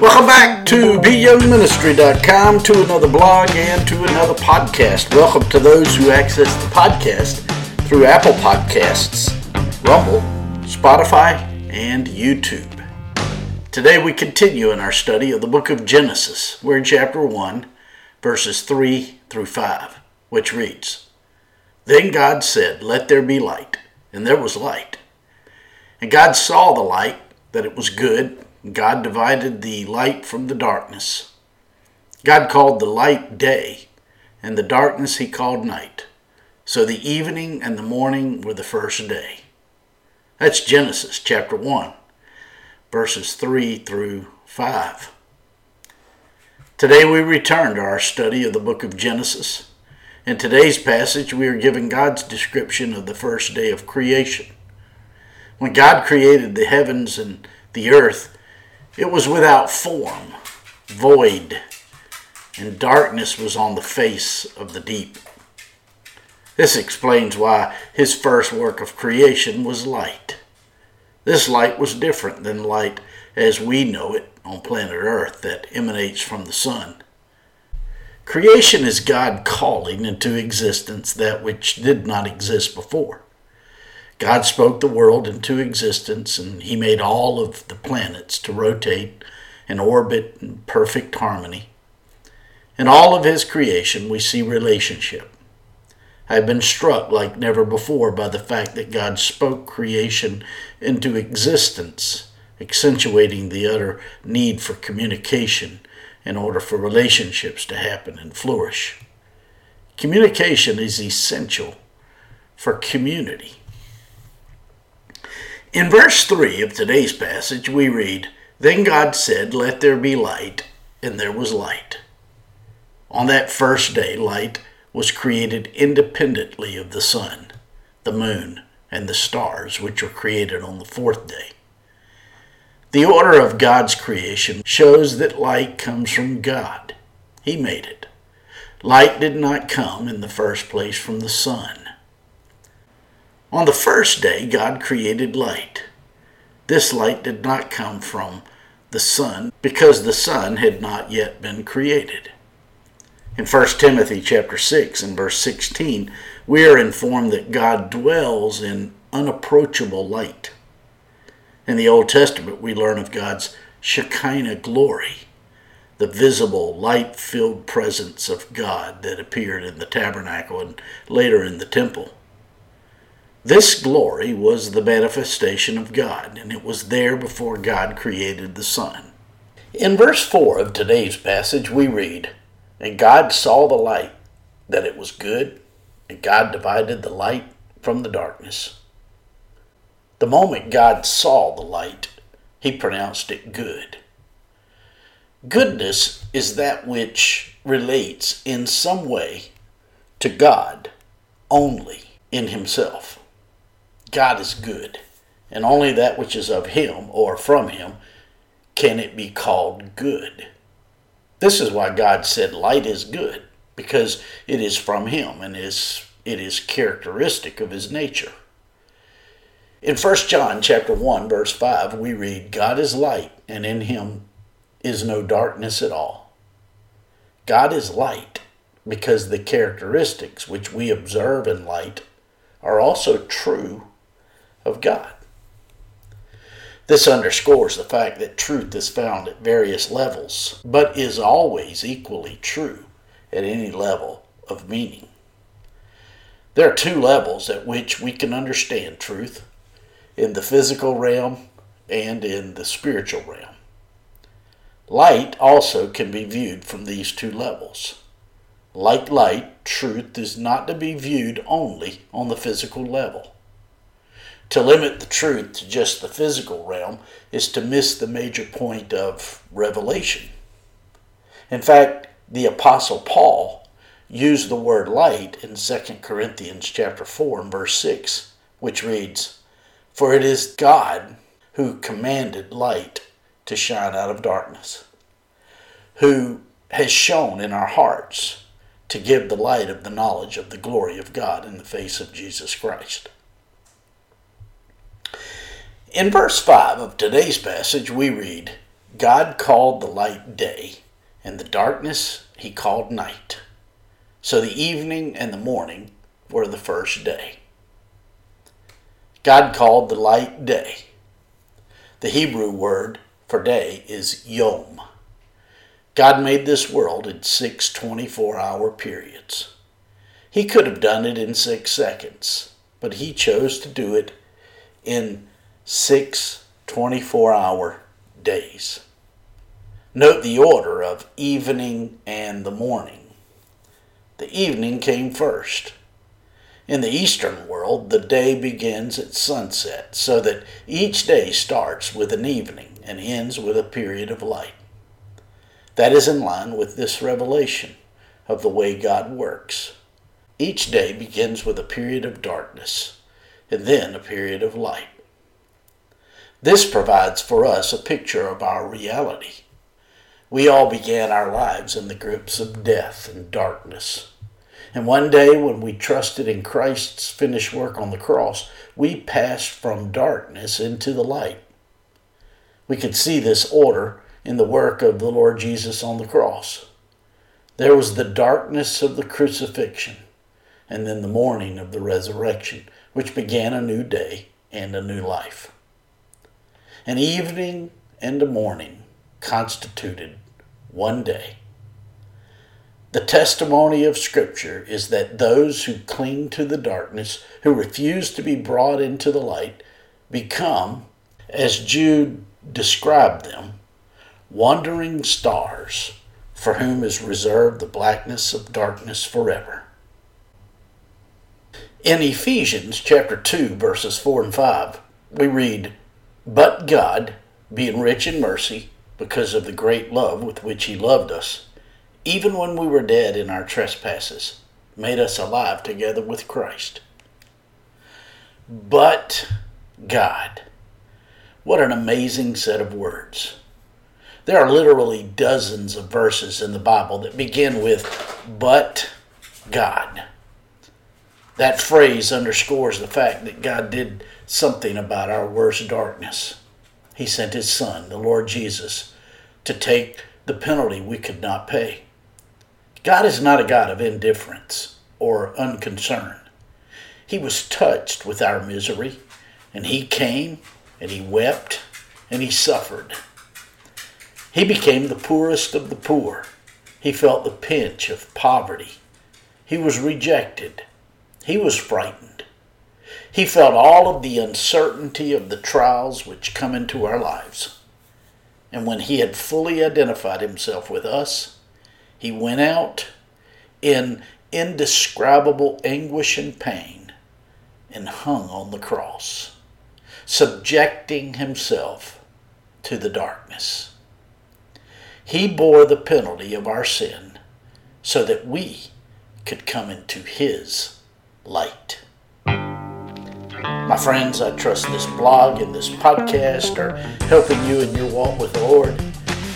Welcome back to BYoungMinistry.com, to another blog and to another podcast. Welcome to those who access the podcast through Apple Podcasts, Rumble, Spotify, and YouTube. Today we continue in our study of the book of Genesis. We're in chapter 1, verses 3 through 5, which reads Then God said, Let there be light, and there was light. And God saw the light, that it was good God divided the light from the darkness. God called the light day, and the darkness he called night. So the evening and the morning were the first day. That's Genesis chapter 1, verses 3 through 5. Today we return to our study of the book of Genesis. In today's passage, we are given God's description of the first day of creation. When God created the heavens and the earth, it was without form, void, and darkness was on the face of the deep. This explains why his first work of creation was light. This light was different than light as we know it on planet Earth that emanates from the sun. Creation is God calling into existence that which did not exist before. God spoke the world into existence, and He made all of the planets to rotate and orbit in perfect harmony. In all of His creation, we see relationship. I have been struck like never before by the fact that God spoke creation into existence, accentuating the utter need for communication in order for relationships to happen and flourish. Communication is essential for community. In verse 3 of today's passage, we read, Then God said, Let there be light, and there was light. On that first day, light was created independently of the sun, the moon, and the stars, which were created on the fourth day. The order of God's creation shows that light comes from God. He made it. Light did not come in the first place from the sun. On the first day, God created light. This light did not come from the sun because the sun had not yet been created. In 1 Timothy chapter 6 and verse 16, we are informed that God dwells in unapproachable light. In the Old Testament, we learn of God's Shekinah glory, the visible, light filled presence of God that appeared in the tabernacle and later in the temple. This glory was the manifestation of God, and it was there before God created the sun. In verse 4 of today's passage, we read, And God saw the light, that it was good, and God divided the light from the darkness. The moment God saw the light, he pronounced it good. Goodness is that which relates in some way to God only in himself. God is good, and only that which is of Him or from Him can it be called good. This is why God said light is good, because it is from Him and is it is characteristic of His nature. In 1 John chapter 1 verse 5 we read God is light and in him is no darkness at all. God is light because the characteristics which we observe in light are also true of God. This underscores the fact that truth is found at various levels, but is always equally true at any level of meaning. There are two levels at which we can understand truth in the physical realm and in the spiritual realm. Light also can be viewed from these two levels. Like light, truth is not to be viewed only on the physical level. To limit the truth to just the physical realm is to miss the major point of revelation. In fact, the apostle Paul used the word light in 2 Corinthians chapter 4 and verse 6, which reads, "For it is God who commanded light to shine out of darkness, who has shone in our hearts to give the light of the knowledge of the glory of God in the face of Jesus Christ." In verse 5 of today's passage, we read, God called the light day, and the darkness he called night. So the evening and the morning were the first day. God called the light day. The Hebrew word for day is yom. God made this world in six 24 hour periods. He could have done it in six seconds, but he chose to do it in six 24 hour days. Note the order of evening and the morning. The evening came first. In the Eastern world, the day begins at sunset, so that each day starts with an evening and ends with a period of light. That is in line with this revelation of the way God works. Each day begins with a period of darkness and then a period of light. This provides for us a picture of our reality. We all began our lives in the grips of death and darkness. And one day, when we trusted in Christ's finished work on the cross, we passed from darkness into the light. We could see this order in the work of the Lord Jesus on the cross. There was the darkness of the crucifixion, and then the morning of the resurrection, which began a new day and a new life. An evening and a morning constituted one day. The testimony of Scripture is that those who cling to the darkness, who refuse to be brought into the light, become, as Jude described them, wandering stars for whom is reserved the blackness of darkness forever. In Ephesians chapter 2, verses 4 and 5, we read, But God, being rich in mercy, because of the great love with which He loved us, even when we were dead in our trespasses, made us alive together with Christ. But God. What an amazing set of words. There are literally dozens of verses in the Bible that begin with, but God. That phrase underscores the fact that God did something about our worst darkness. He sent His Son, the Lord Jesus, to take the penalty we could not pay. God is not a God of indifference or unconcern. He was touched with our misery, and He came and He wept and He suffered. He became the poorest of the poor. He felt the pinch of poverty. He was rejected. He was frightened. He felt all of the uncertainty of the trials which come into our lives. And when he had fully identified himself with us, he went out in indescribable anguish and pain and hung on the cross, subjecting himself to the darkness. He bore the penalty of our sin so that we could come into his light. My friends, I trust this blog and this podcast are helping you in your walk with the Lord.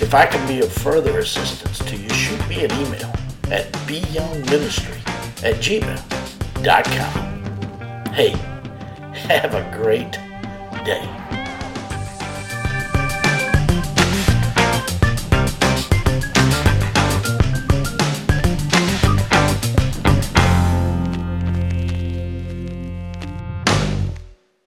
If I can be of further assistance to you, shoot me an email at byoungministry at gmail.com. Hey, have a great day.